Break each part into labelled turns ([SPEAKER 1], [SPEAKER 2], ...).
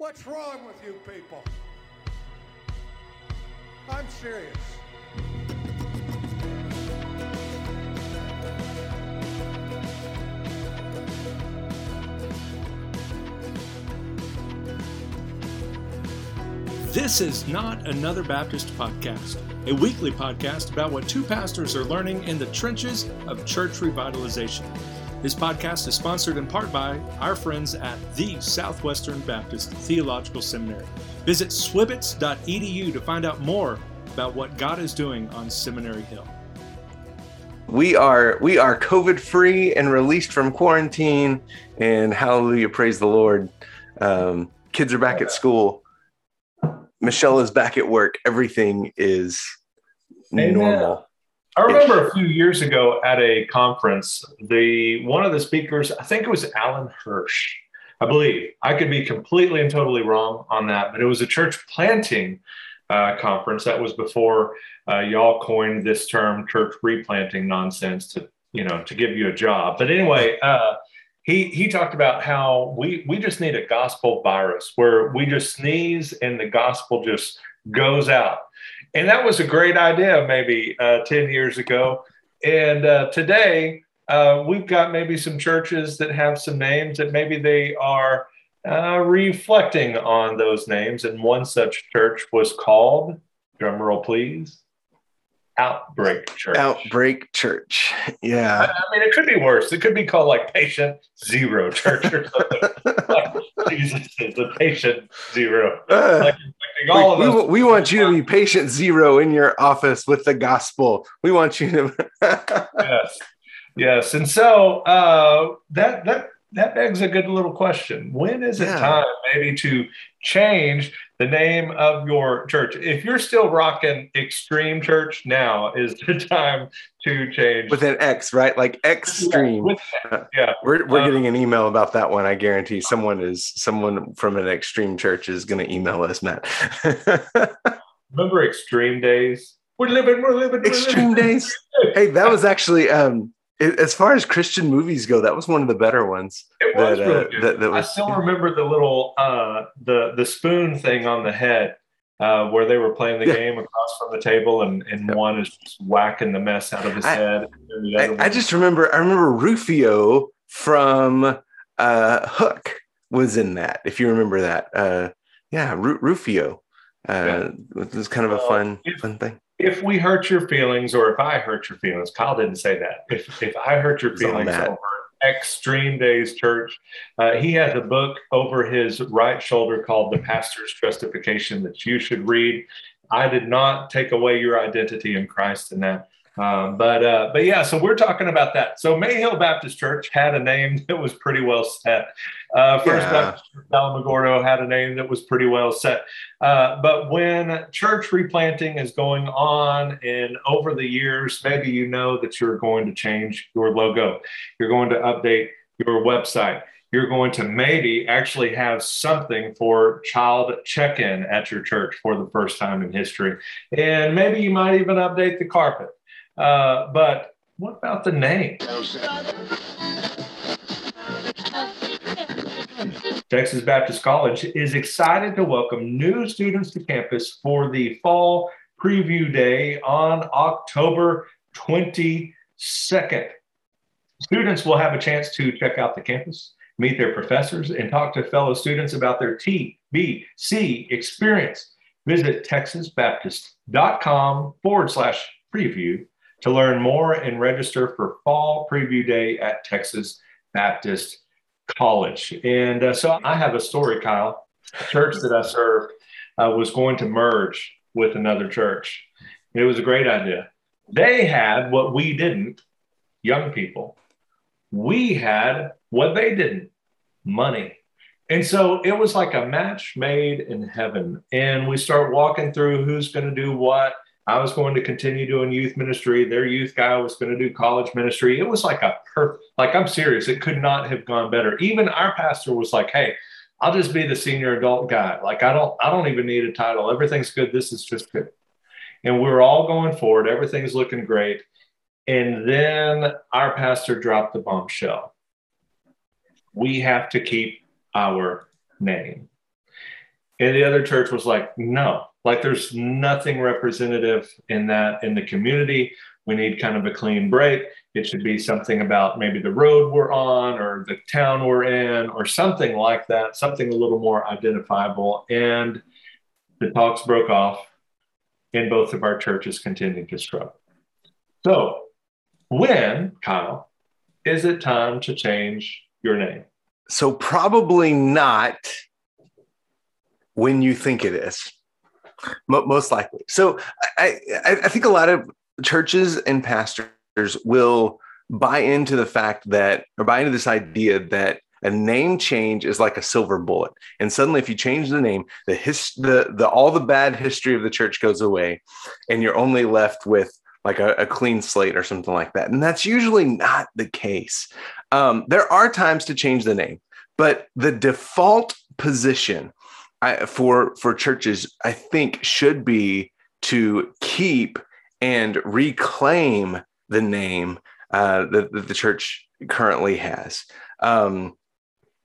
[SPEAKER 1] What's wrong with you people? I'm serious.
[SPEAKER 2] This is not another Baptist podcast, a weekly podcast about what two pastors are learning in the trenches of church revitalization. This podcast is sponsored in part by our friends at the Southwestern Baptist Theological Seminary. Visit swibbits.edu to find out more about what God is doing on Seminary Hill.
[SPEAKER 3] We are we are COVID free and released from quarantine, and hallelujah, praise the Lord. Um, kids are back at school Michelle is back at work. Everything is Amen. normal.
[SPEAKER 4] I remember a few years ago at a conference, the one of the speakers, I think it was Alan Hirsch, I believe. I could be completely and totally wrong on that, but it was a church planting uh, conference. That was before uh, y'all coined this term, church replanting nonsense, to you know to give you a job. But anyway, uh, he he talked about how we we just need a gospel virus where we just sneeze and the gospel just goes out and that was a great idea maybe uh, 10 years ago and uh, today uh, we've got maybe some churches that have some names that maybe they are uh, reflecting on those names and one such church was called drumroll please Outbreak Church.
[SPEAKER 3] Outbreak Church. Yeah.
[SPEAKER 4] I, I, mean, it could be worse. It could be called like Patient Zero Church or something. like Jesus is a patient zero. Uh, like,
[SPEAKER 3] all we, we, we, want you to be patient zero in your office with the gospel. We want you to.
[SPEAKER 4] yes. Yes. And so uh, that, that, that begs a good little question. When is it time maybe to change the name of your church? If you're still rocking Extreme Church, now is the time to change.
[SPEAKER 3] With an X, right? Like extreme.
[SPEAKER 4] Yeah. yeah.
[SPEAKER 3] We're, we're um, getting an email about that one. I guarantee someone is someone from an extreme church is going to email us, Matt.
[SPEAKER 4] Remember Extreme Days? We're living, we're living, we're
[SPEAKER 3] Extreme
[SPEAKER 4] living.
[SPEAKER 3] Days. hey, that was actually um as far as Christian movies go, that was one of the better ones.
[SPEAKER 4] It was that, really uh, that, that was, I still remember the little uh, the the spoon thing on the head uh, where they were playing the yeah. game across from the table, and, and yep. one is just whacking the mess out of his
[SPEAKER 3] I,
[SPEAKER 4] head.
[SPEAKER 3] I, I, just remember I remember Rufio from uh, Hook was in that. If you remember that, uh, yeah, Ru- Rufio. Uh, yeah. Was kind of a fun if, fun thing
[SPEAKER 4] if we hurt your feelings or if I hurt your feelings, Kyle didn't say that. If, if I hurt your feelings over Extreme Days Church, uh, he has a book over his right shoulder called The Pastor's Justification that you should read. I did not take away your identity in Christ in that. Um, but uh, but yeah, so we're talking about that. So Mayhill Baptist Church had a name that was pretty well set. Uh, First yeah. Baptist Alamogordo had a name that was pretty well set. Uh, but when church replanting is going on, and over the years, maybe you know that you're going to change your logo, you're going to update your website. You're going to maybe actually have something for child check in at your church for the first time in history. And maybe you might even update the carpet. Uh, but what about the name? Texas Baptist College is excited to welcome new students to campus for the fall preview day on October 22nd. Students will have a chance to check out the campus, meet their professors, and talk to fellow students about their TBC experience. Visit texasbaptist.com forward slash preview to learn more and register for Fall Preview Day at Texas Baptist College. And uh, so I have a story, Kyle. A church that I served uh, was going to merge with another church. It was a great idea. They had what we didn't, young people. We had what they didn't, money. And so it was like a match made in heaven. And we start walking through who's going to do what I was going to continue doing youth ministry. Their youth guy was going to do college ministry. It was like a perfect, like I'm serious. It could not have gone better. Even our pastor was like, "Hey, I'll just be the senior adult guy. Like I don't, I don't even need a title. Everything's good. This is just good." And we're all going forward. Everything's looking great. And then our pastor dropped the bombshell. We have to keep our name. And the other church was like, no, like there's nothing representative in that in the community. We need kind of a clean break. It should be something about maybe the road we're on or the town we're in or something like that, something a little more identifiable. And the talks broke off, and both of our churches continued to struggle. So, when, Kyle, is it time to change your name?
[SPEAKER 3] So, probably not when you think it is, most likely. So, I, I, think a lot of churches and pastors will buy into the fact that, or buy into this idea that a name change is like a silver bullet. And suddenly if you change the name the his the, the all the bad history of the church goes away and you're only left with like a, a clean slate or something like that. And that's usually not the case. Um, there are times to change the name but the default position I, for for churches i think should be to keep and reclaim the name uh, that, that, the church currently has. Um,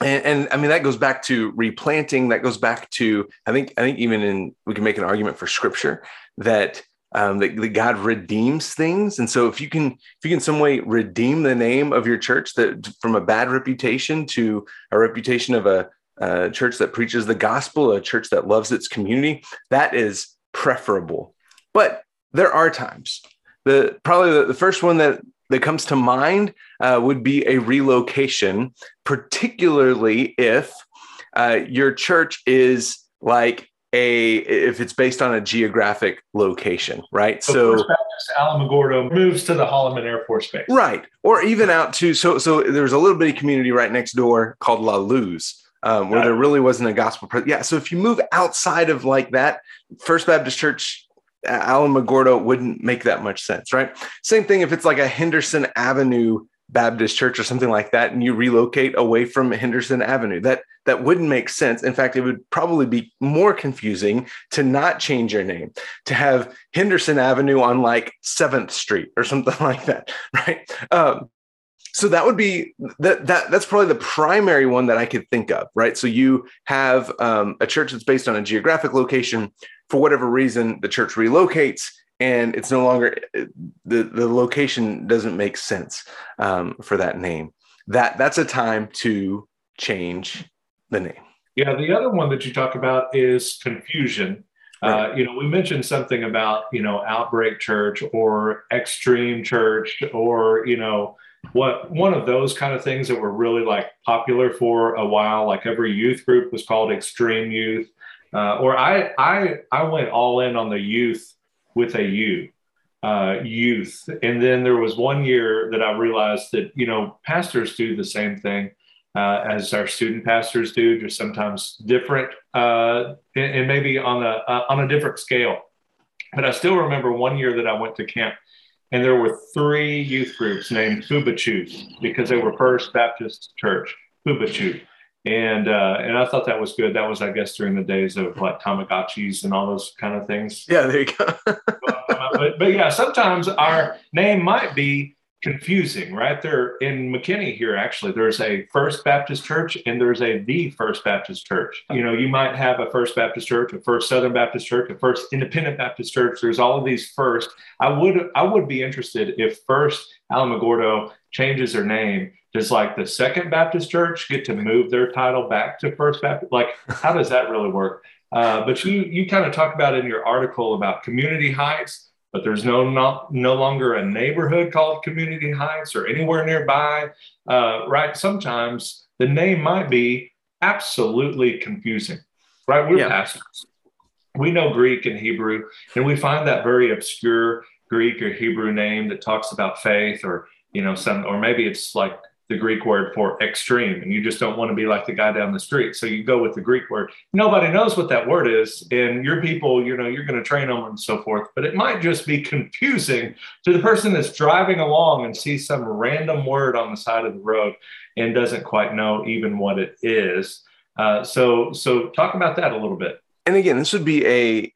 [SPEAKER 3] and, and, I mean that goes back to replanting. That goes back to I think I think even in we can make an argument for Scripture that um, that, that, God redeems things. And so if you can if you can some way redeem the name of your church that from a bad reputation to a reputation of a, a church that preaches the gospel, a church that loves its community, that is preferable. But there are times the probably the, the first one that that comes to mind uh, would be a relocation, particularly if uh, your church is like a if it's based on a geographic location, right?
[SPEAKER 4] So, so Baptist Alamogordo moves to the Holloman Air Force Base,
[SPEAKER 3] right? Or even out to so so there's a little bitty community right next door called La Luz. Um, where there really wasn't a gospel. Pre- yeah, so if you move outside of like that, First Baptist Church Alan Alamogordo wouldn't make that much sense, right? Same thing if it's like a Henderson Avenue Baptist church or something like that, and you relocate away from Henderson Avenue. That that wouldn't make sense. In fact, it would probably be more confusing to not change your name, to have Henderson Avenue on like Seventh Street or something like that, right? Um, so that would be that that that's probably the primary one that I could think of, right? So you have um, a church that's based on a geographic location. For whatever reason, the church relocates, and it's no longer the the location doesn't make sense um, for that name. That that's a time to change the name.
[SPEAKER 4] Yeah, the other one that you talk about is confusion. Right. Uh, you know, we mentioned something about you know outbreak church or extreme church or you know what one of those kind of things that were really like popular for a while like every youth group was called extreme youth uh, or i i i went all in on the youth with a u uh, youth. And then there was one year that i realized that you know pastors do the same thing uh, as our student pastors do just sometimes different uh, and, maybe on a uh, on a different scale. But i still remember one year that i went to camp and there were three youth groups named Fubachu because they were First Baptist Church, Fubachu. And uh, and I thought that was good. That was, I guess, during the days of like Tamagotchis and all those kind of things.
[SPEAKER 3] Yeah, there you go.
[SPEAKER 4] but, but yeah, sometimes our name might be confusing, right? There in McKinney here, actually, there's a First Baptist Church and there's a the First Baptist Church. You know, you might have a First Baptist Church, a First Southern Baptist Church, a First Independent Baptist Church. There's all of these first. I would I would be interested if First Alamogordo changes their name. Does like the Second Baptist Church get to move their title back to First Baptist? Like, how does that really work? Uh, but you you kind of talk about in your article about community heights but there's no not, no longer a neighborhood called Community Heights or anywhere nearby. Uh, right? Sometimes the name might be absolutely confusing. Right? We're yeah. pastors. We know Greek and Hebrew, and we find that very obscure Greek or Hebrew name that talks about faith, or you know, some, or maybe it's like the Greek word for extreme, and you just don't want to be like the guy down the street. So you go with the Greek word. Nobody knows what that word is, and your people, you know, you're going to train them and so forth. But it might just be confusing to the person that's driving along and sees some random word on the side of the road and doesn't quite know even what it is. Uh, so, so talk about that a little bit.
[SPEAKER 3] And again, this would be a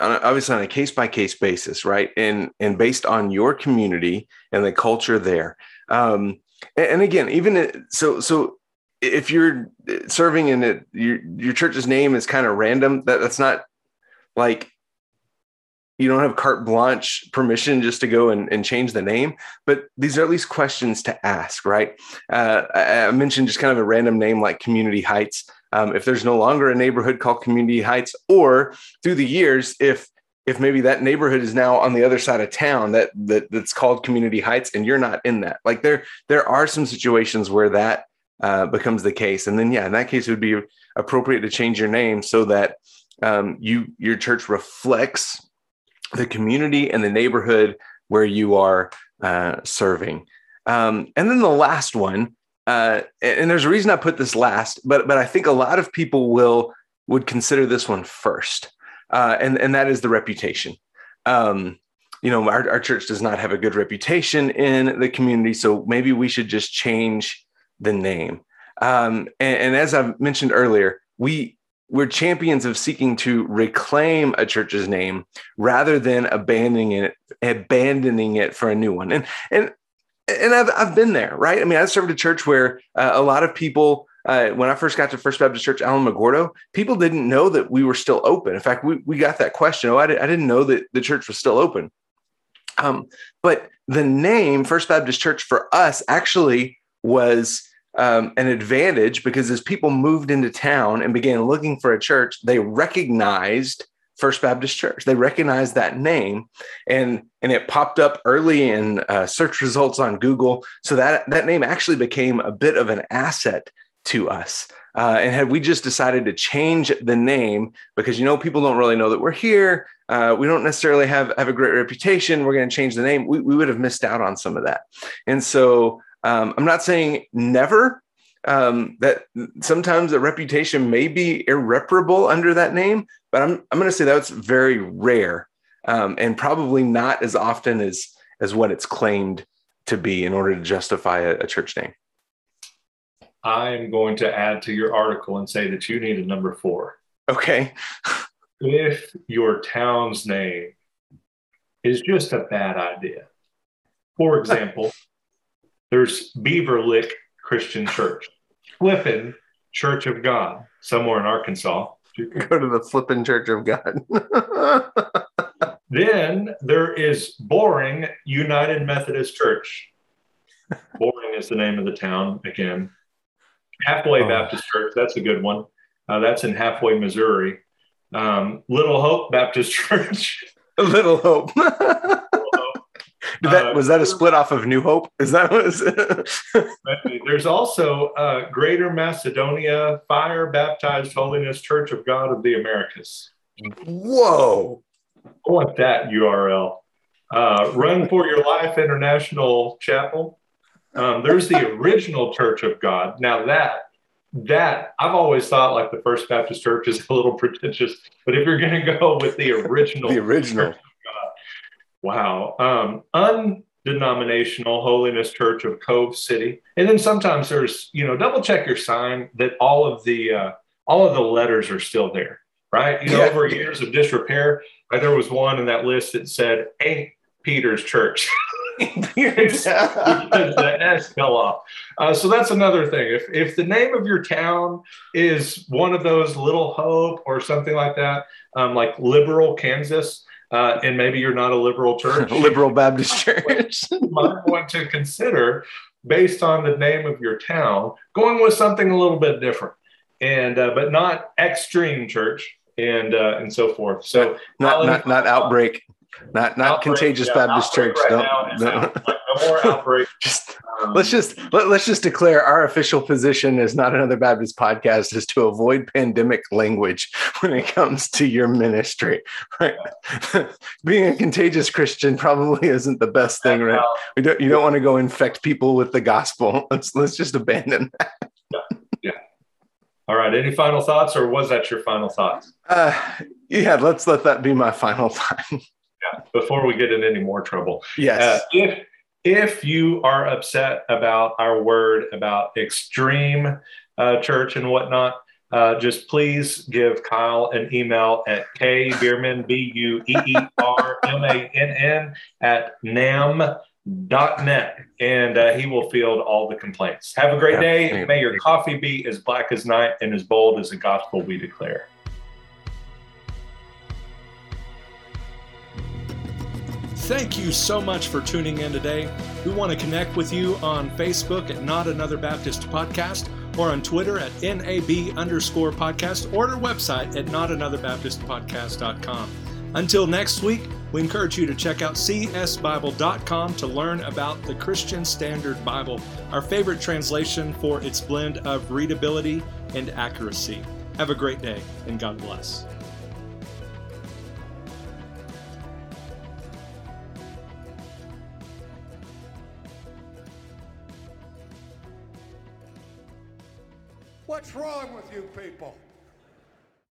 [SPEAKER 3] obviously on a case by case basis, right? And and based on your community and the culture there. Um, and again even so so if you're serving in it, your your church's name is kind of random. That that's not like you don't have carte blanche permission just to go and, and change the name, but these are at least questions to ask, right? Uh, I, I, mentioned just kind of a random name like Community Heights. Um, if there's no longer a neighborhood called Community Heights, or through the years, if if maybe that neighborhood is now on the other side of town that, that that's called Community Heights, and you're not in that, like there there are some situations where that uh, becomes the case, and then yeah, in that case, it would be appropriate to change your name so that um, you your church reflects the community and the neighborhood where you are uh, serving. Um, and then the last one, uh, and there's a reason I put this last, but but I think a lot of people will would consider this one first, uh, and and that is the reputation. Um, you know, our, our church does not have a good reputation in the community, so maybe we should just change the name. Um, and, and as I've mentioned earlier, we we're champions of seeking to reclaim a church's name rather than abandoning it abandoning it for a new one and and and I've, I've been there right i mean i served a church where uh, a lot of people uh, when i first got to first baptist church alamogordo people didn't know that we were still open in fact we, we got that question oh I, did, I didn't know that the church was still open um, but the name first baptist church for us actually was um, an advantage because as people moved into town and began looking for a church, they recognized First Baptist Church. They recognized that name, and and it popped up early in uh, search results on Google. So that that name actually became a bit of an asset to us. Uh, and had we just decided to change the name because you know people don't really know that we're here, uh, we don't necessarily have have a great reputation. We're going to change the name. We, we would have missed out on some of that. And so um, I'm not saying never. Um, that sometimes a reputation may be irreparable under that name, but I'm I'm going to say that's very rare um, and probably not as often as as what it's claimed to be in order to justify a, a church name.
[SPEAKER 4] I'm going to add to your article and say that you need a number four.
[SPEAKER 3] Okay.
[SPEAKER 4] if your town's name is just a bad idea, for example, there's Beaver Lick Christian Church, Flippin Church of God, somewhere in Arkansas.
[SPEAKER 3] You can go to the Flippin Church of God.
[SPEAKER 4] then there is Boring United Methodist Church. Boring is the name of the town again. Halfway oh. Baptist Church, that's a good one. Uh, that's in Halfway, Missouri. Um, Little Hope Baptist Church.
[SPEAKER 3] Little Hope. that, uh, was that a split off of New Hope? Is that what
[SPEAKER 4] it There's also uh, Greater Macedonia Fire Baptized Holiness Church of God of the Americas.
[SPEAKER 3] Whoa!
[SPEAKER 4] I want that URL. Uh, Run for Your Life International Chapel. Um, there's the original Church of God. Now that that I've always thought like the First Baptist Church is a little pretentious, but if you're going to go with the original,
[SPEAKER 3] the original, God,
[SPEAKER 4] Wow. Um, undenominational Holiness Church of Cove City. And then sometimes there's, you know, double check your sign that all of the uh, all of the letters are still there, right? You know, yeah. over years of disrepair, right, there was one in that list that said Ain't Peter's Church. because the S fell off. Uh, so that's another thing. If if the name of your town is one of those Little Hope or something like that, um, like Liberal Kansas, uh, and maybe you're not a liberal church,
[SPEAKER 3] liberal Baptist church,
[SPEAKER 4] you might want to consider, based on the name of your town, going with something a little bit different, and uh, but not extreme church and uh, and so forth. So
[SPEAKER 3] not not, not outbreak. Not not outbreak, contagious yeah, Baptist Church. Right don't, don't.
[SPEAKER 4] Like no more outbreak.
[SPEAKER 3] just um, let's just let, let's just declare our official position is not another Baptist podcast is to avoid pandemic language when it comes to your ministry. Right? Being a contagious Christian probably isn't the best thing, right? We don't you don't want to go infect people with the gospel. Let's let's just abandon that.
[SPEAKER 4] Yeah. yeah. All right. Any final thoughts, or was that your final thoughts?
[SPEAKER 3] Uh, yeah, let's let that be my final thought.
[SPEAKER 4] Yeah. Before we get in any more trouble.
[SPEAKER 3] Yes. Uh,
[SPEAKER 4] if if you are upset about our word about extreme uh, church and whatnot, uh, just please give Kyle an email at kbueermann, B U E E R M A N N, at namb dot
[SPEAKER 3] net and uh, he will field all the complaints. Have a great day. May your coffee be as black as night and as bold as the gospel we declare.
[SPEAKER 4] Thank you so much for tuning in today. We want to connect with you on Facebook at Not Another Baptist Podcast or on Twitter at NAB underscore podcast or our website at notanotherbaptistpodcast.com. Until next week, we encourage you to check out csbible.com to learn about the Christian Standard Bible, our favorite translation for its blend of readability and accuracy. Have a great day and God bless.